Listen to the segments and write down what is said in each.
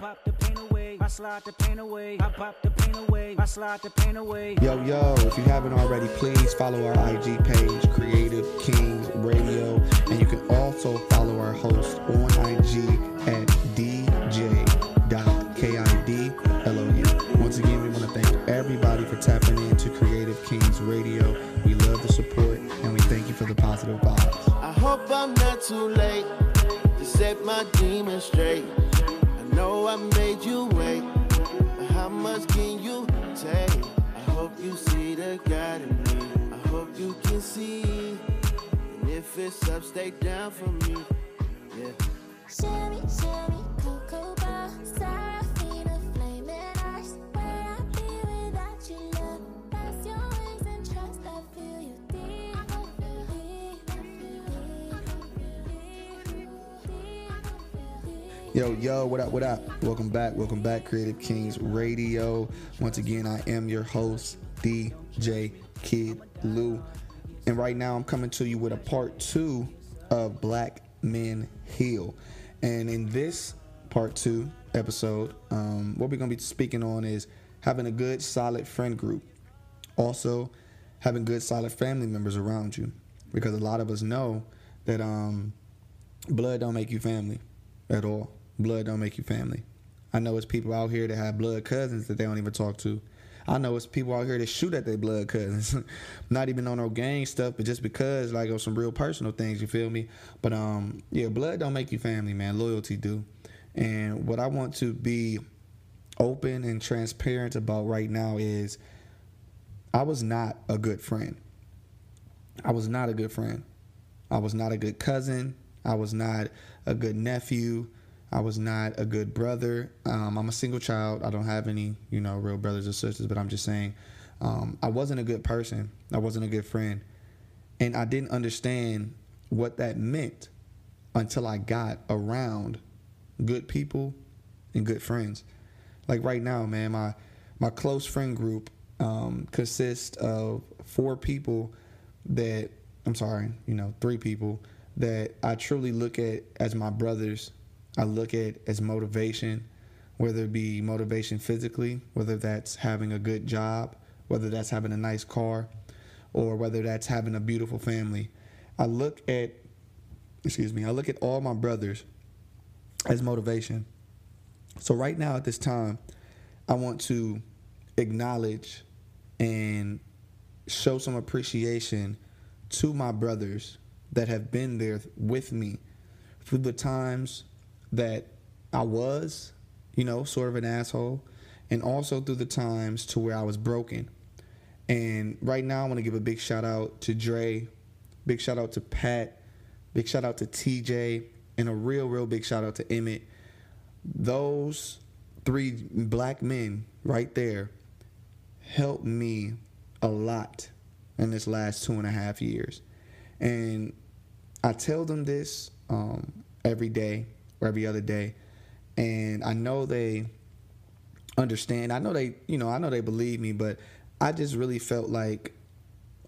pop the pain away. I slide the pain away. I pop the pain away. I slide the pain away. Yo, yo, if you haven't already, please follow our IG page, Creative Kings Radio. And you can also follow our host on IG at DJ.KIDLOU. Once again, we want to thank everybody for tapping into Creative Kings Radio. We love the support and we thank you for the positive vibes. I hope I'm not too late to set my demons straight. Know I made you wait, how much can you take? I hope you see the God in me. I hope you can see. And if it's up, stay down for me. Yeah. Sherry, Sherry, Cocoa Bar, Yo, yo, what up, what up? Welcome back, welcome back, Creative Kings Radio. Once again, I am your host, DJ Kid Lou. And right now, I'm coming to you with a part two of Black Men Heal. And in this part two episode, um, what we're going to be speaking on is having a good, solid friend group. Also, having good, solid family members around you. Because a lot of us know that um, blood don't make you family at all. Blood don't make you family. I know it's people out here that have blood cousins that they don't even talk to. I know it's people out here that shoot at their blood cousins, not even on no gang stuff, but just because like of some real personal things. You feel me? But um, yeah, blood don't make you family, man. Loyalty do. And what I want to be open and transparent about right now is, I was not a good friend. I was not a good friend. I was not a good cousin. I was not a good nephew. I was not a good brother. Um, I'm a single child. I don't have any, you know, real brothers or sisters. But I'm just saying, um, I wasn't a good person. I wasn't a good friend, and I didn't understand what that meant until I got around good people and good friends. Like right now, man, my my close friend group um, consists of four people that I'm sorry, you know, three people that I truly look at as my brothers. I look at as motivation, whether it be motivation physically, whether that's having a good job, whether that's having a nice car, or whether that's having a beautiful family. I look at, excuse me, I look at all my brothers as motivation. So right now at this time, I want to acknowledge and show some appreciation to my brothers that have been there with me through the times that I was, you know, sort of an asshole, and also through the times to where I was broken. And right now, I want to give a big shout out to Dre, big shout out to Pat, big shout out to TJ, and a real, real big shout out to Emmett. Those three black men right there helped me a lot in this last two and a half years. And I tell them this um, every day or every other day. And I know they understand. I know they, you know, I know they believe me, but I just really felt like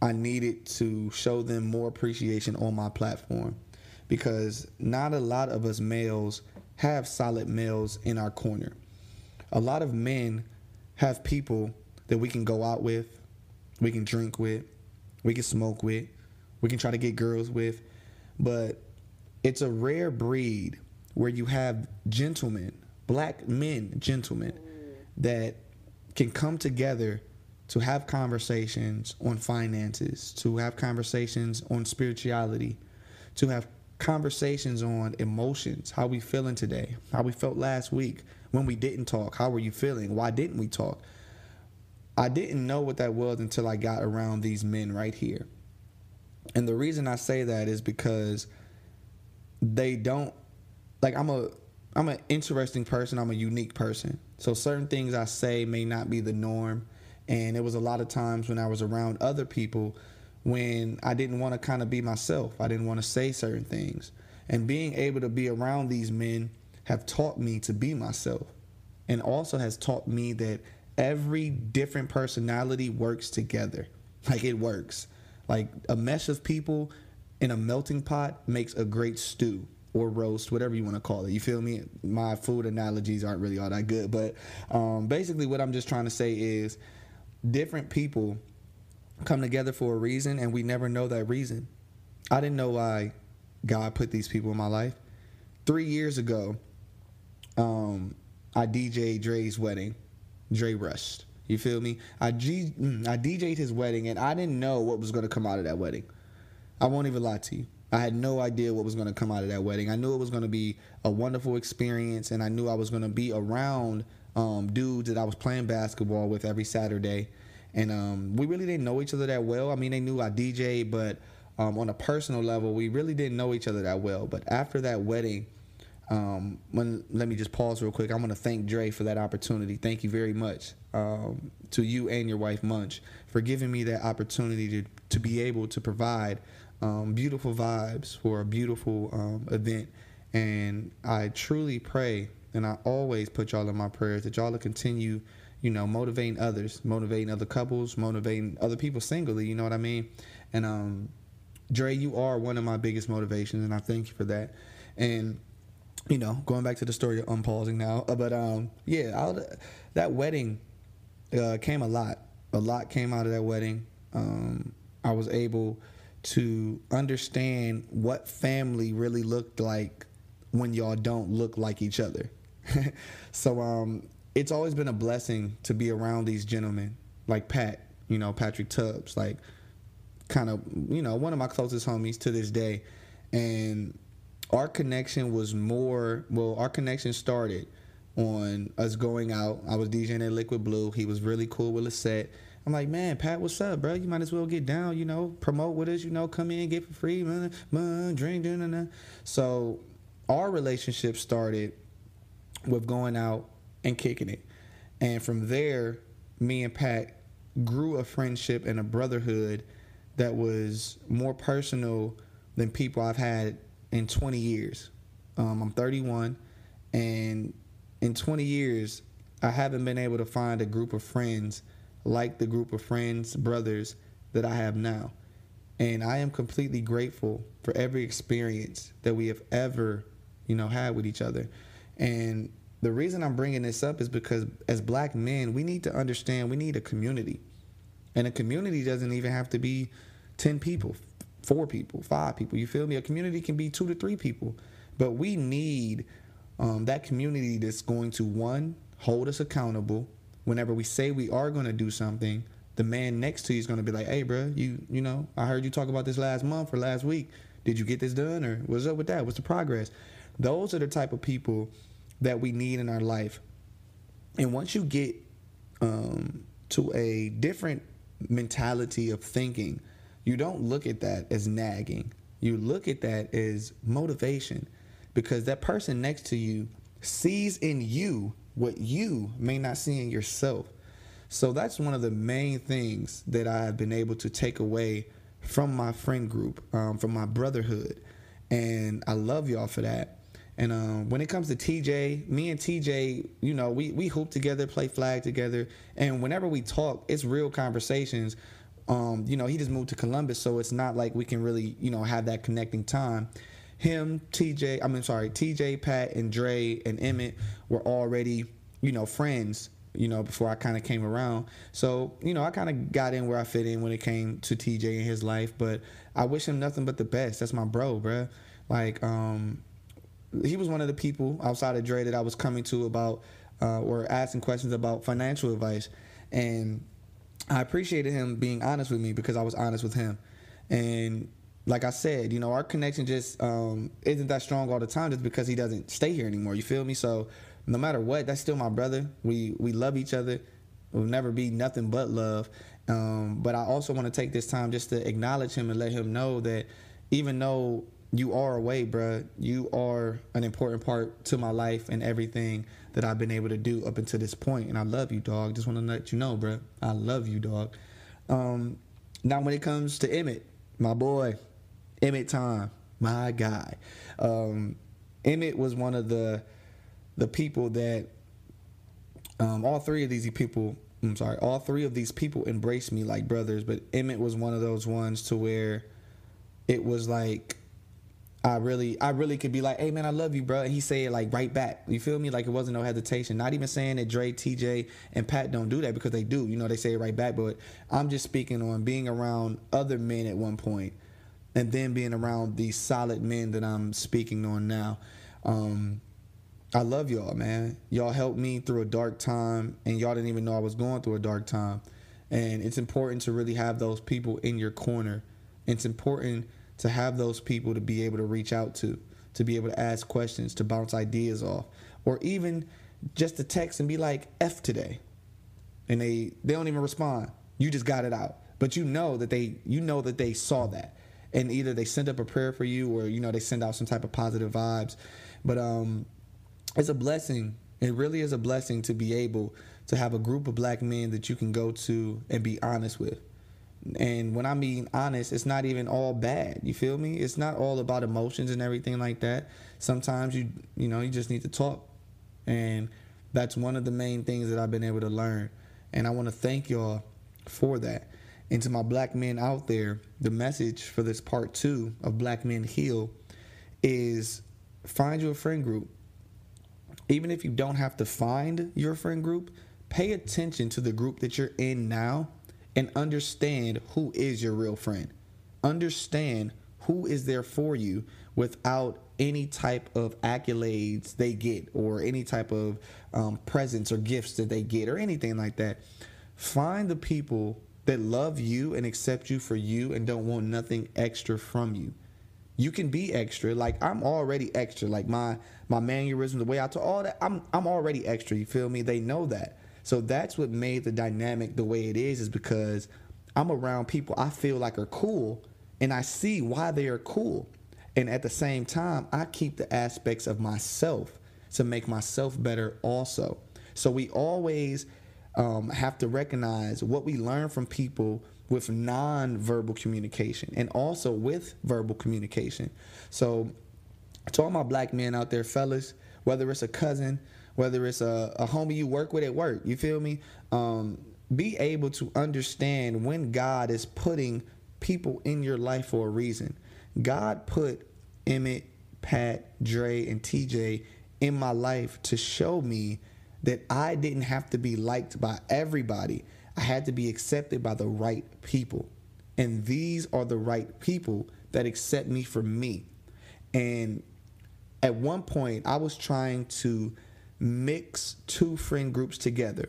I needed to show them more appreciation on my platform because not a lot of us males have solid males in our corner. A lot of men have people that we can go out with, we can drink with, we can smoke with, we can try to get girls with, but it's a rare breed where you have gentlemen, black men, gentlemen, that can come together to have conversations on finances, to have conversations on spirituality, to have conversations on emotions, how we feeling today, how we felt last week when we didn't talk, how were you feeling, why didn't we talk? I didn't know what that was until I got around these men right here. And the reason I say that is because they don't like I'm a I'm an interesting person, I'm a unique person. So certain things I say may not be the norm. And it was a lot of times when I was around other people when I didn't want to kind of be myself. I didn't want to say certain things. And being able to be around these men have taught me to be myself. And also has taught me that every different personality works together. Like it works. Like a mesh of people in a melting pot makes a great stew. Or roast, whatever you want to call it. You feel me? My food analogies aren't really all that good, but um, basically, what I'm just trying to say is different people come together for a reason, and we never know that reason. I didn't know why God put these people in my life. Three years ago, um, I DJ Dre's wedding. Dre rushed. You feel me? I G, mm, I DJ'd his wedding, and I didn't know what was going to come out of that wedding. I won't even lie to you. I had no idea what was going to come out of that wedding. I knew it was going to be a wonderful experience, and I knew I was going to be around um, dudes that I was playing basketball with every Saturday. And um, we really didn't know each other that well. I mean, they knew I DJ, but um, on a personal level, we really didn't know each other that well. But after that wedding, um, when let me just pause real quick. I want to thank Dre for that opportunity. Thank you very much um, to you and your wife Munch for giving me that opportunity to to be able to provide um, beautiful vibes for a beautiful um, event. And I truly pray, and I always put y'all in my prayers that y'all will continue, you know, motivating others, motivating other couples, motivating other people singly. You know what I mean? And um, Dre, you are one of my biggest motivations, and I thank you for that. And you know, going back to the story, I'm pausing now, uh, but um, yeah, I'll, that wedding uh, came a lot. A lot came out of that wedding. Um, I was able to understand what family really looked like when y'all don't look like each other. so um, it's always been a blessing to be around these gentlemen like Pat, you know, Patrick Tubbs, like kind of, you know, one of my closest homies to this day. And our connection was more, well, our connection started on us going out. I was DJing at Liquid Blue. He was really cool with Lisette. I'm like, man, Pat, what's up, bro? You might as well get down, you know, promote with us, you know, come in, get for free, man, man drink, da, da, da. So our relationship started with going out and kicking it. And from there, me and Pat grew a friendship and a brotherhood that was more personal than people I've had in 20 years. Um, I'm 31, and in 20 years, I haven't been able to find a group of friends like the group of friends, brothers that I have now. And I am completely grateful for every experience that we have ever, you know, had with each other. And the reason I'm bringing this up is because as black men, we need to understand we need a community. And a community doesn't even have to be 10 people, four people, five people. You feel me? A community can be two to three people. But we need um, that community that's going to, one, hold us accountable. Whenever we say we are going to do something, the man next to you is going to be like, hey, bro, you, you know, I heard you talk about this last month or last week. Did you get this done or what's up with that? What's the progress? Those are the type of people that we need in our life. And once you get um, to a different mentality of thinking, you don't look at that as nagging. You look at that as motivation because that person next to you sees in you what you may not see in yourself. So that's one of the main things that I have been able to take away from my friend group, um, from my brotherhood. And I love y'all for that. And um, when it comes to TJ, me and TJ, you know, we, we hoop together, play flag together. And whenever we talk, it's real conversations. Um, you know, he just moved to Columbus, so it's not like we can really, you know, have that connecting time. Him, TJ, I mean, sorry, TJ, Pat, and Dre and Emmett were already, you know, friends, you know, before I kind of came around. So, you know, I kind of got in where I fit in when it came to TJ and his life, but I wish him nothing but the best. That's my bro, bruh. Like, um, he was one of the people outside of Dre that I was coming to about uh, or asking questions about financial advice. And I appreciated him being honest with me because I was honest with him. And like I said, you know, our connection just um, isn't that strong all the time just because he doesn't stay here anymore. You feel me? So no matter what, that's still my brother. We we love each other. We'll never be nothing but love. Um, but I also want to take this time just to acknowledge him and let him know that even though you are away, bruh, you are an important part to my life and everything that I've been able to do up until this point. And I love you, dog. Just want to let you know, bruh. I love you, dog. Um, now, when it comes to Emmett, my boy, Emmett Time, my guy. Um, Emmett was one of the the people that um, all three of these people. I'm sorry, all three of these people embraced me like brothers, but Emmett was one of those ones to where it was like I really, I really could be like, "Hey man, I love you, bro," and he say it like right back. You feel me? Like it wasn't no hesitation. Not even saying that Dre, TJ, and Pat don't do that because they do. You know, they say it right back. But I'm just speaking on being around other men at one point, and then being around these solid men that I'm speaking on now. Um, I love y'all, man. Y'all helped me through a dark time, and y'all didn't even know I was going through a dark time. And it's important to really have those people in your corner. It's important to have those people to be able to reach out to, to be able to ask questions, to bounce ideas off, or even just to text and be like, F today. And they, they don't even respond. You just got it out. But you know that they you know that they saw that. And either they send up a prayer for you or you know they send out some type of positive vibes. But um it's a blessing. It really is a blessing to be able to have a group of black men that you can go to and be honest with. And when I mean honest, it's not even all bad. You feel me? It's not all about emotions and everything like that. Sometimes you you know, you just need to talk. And that's one of the main things that I've been able to learn. And I want to thank y'all for that. And to my black men out there, the message for this part two of Black Men Heal is find your friend group. Even if you don't have to find your friend group, pay attention to the group that you're in now and understand who is your real friend. Understand who is there for you without any type of accolades they get or any type of um, presents or gifts that they get or anything like that. Find the people that love you and accept you for you and don't want nothing extra from you. You can be extra. Like I'm already extra. Like my my mannerism, the way I talk, all that. I'm I'm already extra. You feel me? They know that. So that's what made the dynamic the way it is. Is because I'm around people I feel like are cool, and I see why they are cool. And at the same time, I keep the aspects of myself to make myself better also. So we always um, have to recognize what we learn from people with non-verbal communication and also with verbal communication. So to all my black men out there, fellas, whether it's a cousin, whether it's a, a homie you work with at work, you feel me? Um, be able to understand when God is putting people in your life for a reason. God put Emmett, Pat, Dre, and TJ in my life to show me that I didn't have to be liked by everybody. I had to be accepted by the right people. And these are the right people that accept me for me. And at one point, I was trying to mix two friend groups together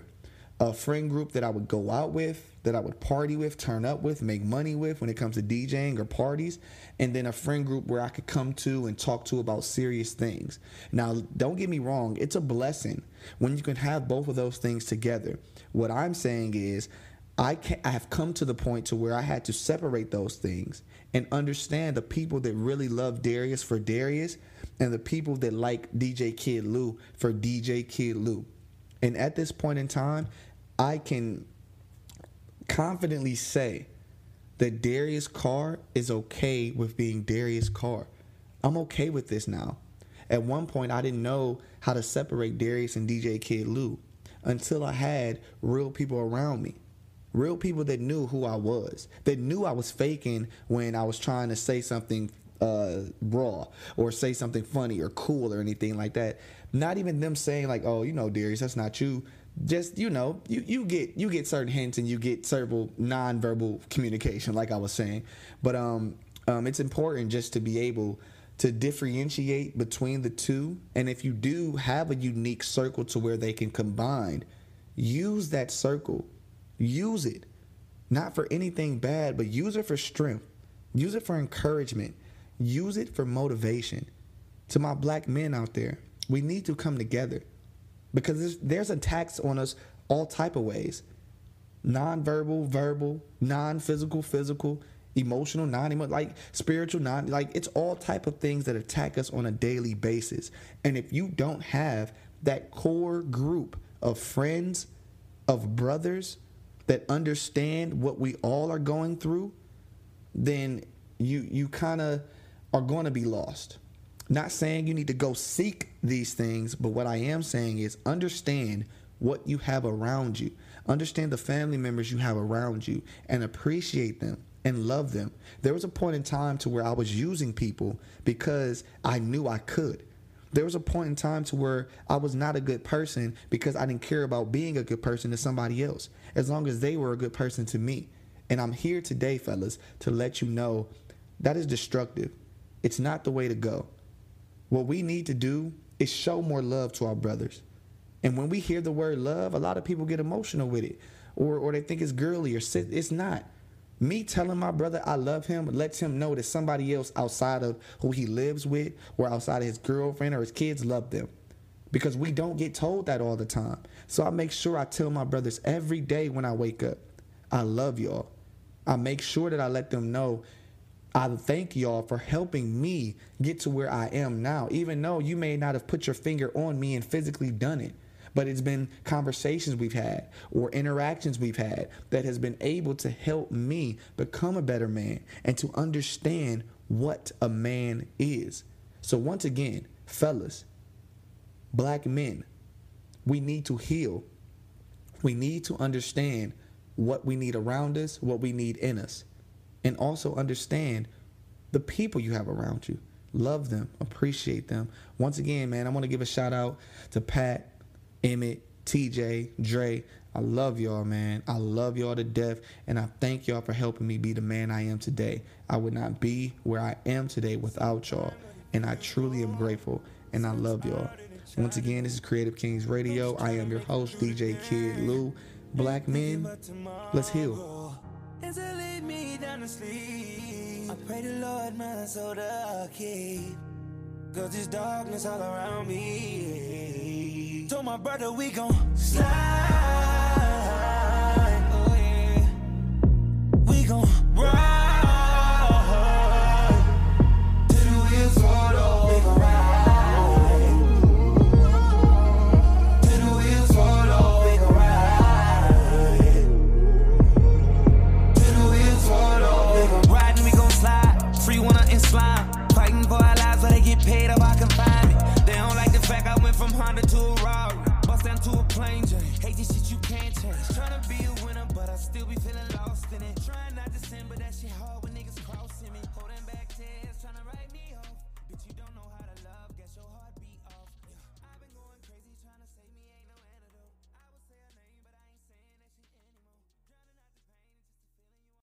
a friend group that I would go out with, that I would party with, turn up with, make money with when it comes to DJing or parties, and then a friend group where I could come to and talk to about serious things. Now, don't get me wrong, it's a blessing when you can have both of those things together. What I'm saying is, I can I have come to the point to where I had to separate those things and understand the people that really love Darius for Darius and the people that like DJ Kid Lou for DJ Kid Lou. And at this point in time, I can confidently say that Darius Carr is okay with being Darius Carr. I'm okay with this now. At one point, I didn't know how to separate Darius and DJ Kid Lou until I had real people around me. Real people that knew who I was, that knew I was faking when I was trying to say something uh, raw or say something funny or cool or anything like that. Not even them saying like, "Oh, you know, Darius, that's not you." Just you know, you you get you get certain hints and you get verbal non-verbal communication, like I was saying. But um, um, it's important just to be able to differentiate between the two. And if you do have a unique circle to where they can combine, use that circle. Use it. Not for anything bad, but use it for strength. Use it for encouragement. Use it for motivation. To my black men out there, we need to come together. Because there's, there's attacks on us all type of ways. Non-verbal verbal non-physical physical emotional non-emotional like spiritual non like it's all type of things that attack us on a daily basis. And if you don't have that core group of friends of brothers that understand what we all are going through then you you kind of are going to be lost not saying you need to go seek these things, but what I am saying is understand what you have around you. Understand the family members you have around you and appreciate them and love them. There was a point in time to where I was using people because I knew I could. There was a point in time to where I was not a good person because I didn't care about being a good person to somebody else, as long as they were a good person to me. And I'm here today, fellas, to let you know that is destructive. It's not the way to go. What we need to do is show more love to our brothers. And when we hear the word love, a lot of people get emotional with it, or or they think it's girly or. It's not. Me telling my brother I love him lets him know that somebody else outside of who he lives with, or outside of his girlfriend or his kids, love them. Because we don't get told that all the time. So I make sure I tell my brothers every day when I wake up, I love y'all. I make sure that I let them know I thank y'all for helping me get to where I am now, even though you may not have put your finger on me and physically done it. But it's been conversations we've had or interactions we've had that has been able to help me become a better man and to understand what a man is. So, once again, fellas, black men, we need to heal. We need to understand what we need around us, what we need in us, and also understand the people you have around you. Love them, appreciate them. Once again, man, I want to give a shout out to Pat, Emmett, TJ, Dre. I love y'all, man. I love y'all to death, and I thank y'all for helping me be the man I am today. I would not be where I am today without y'all, and I truly am grateful, and I love y'all. Once again, this is Creative Kings Radio. I am your host, DJ Kid Lou. Black men, let's heal. And to lead me down to sleep. I pray the Lord my soul to keep. Cause there's darkness all around me. Told my brother we gon' slide.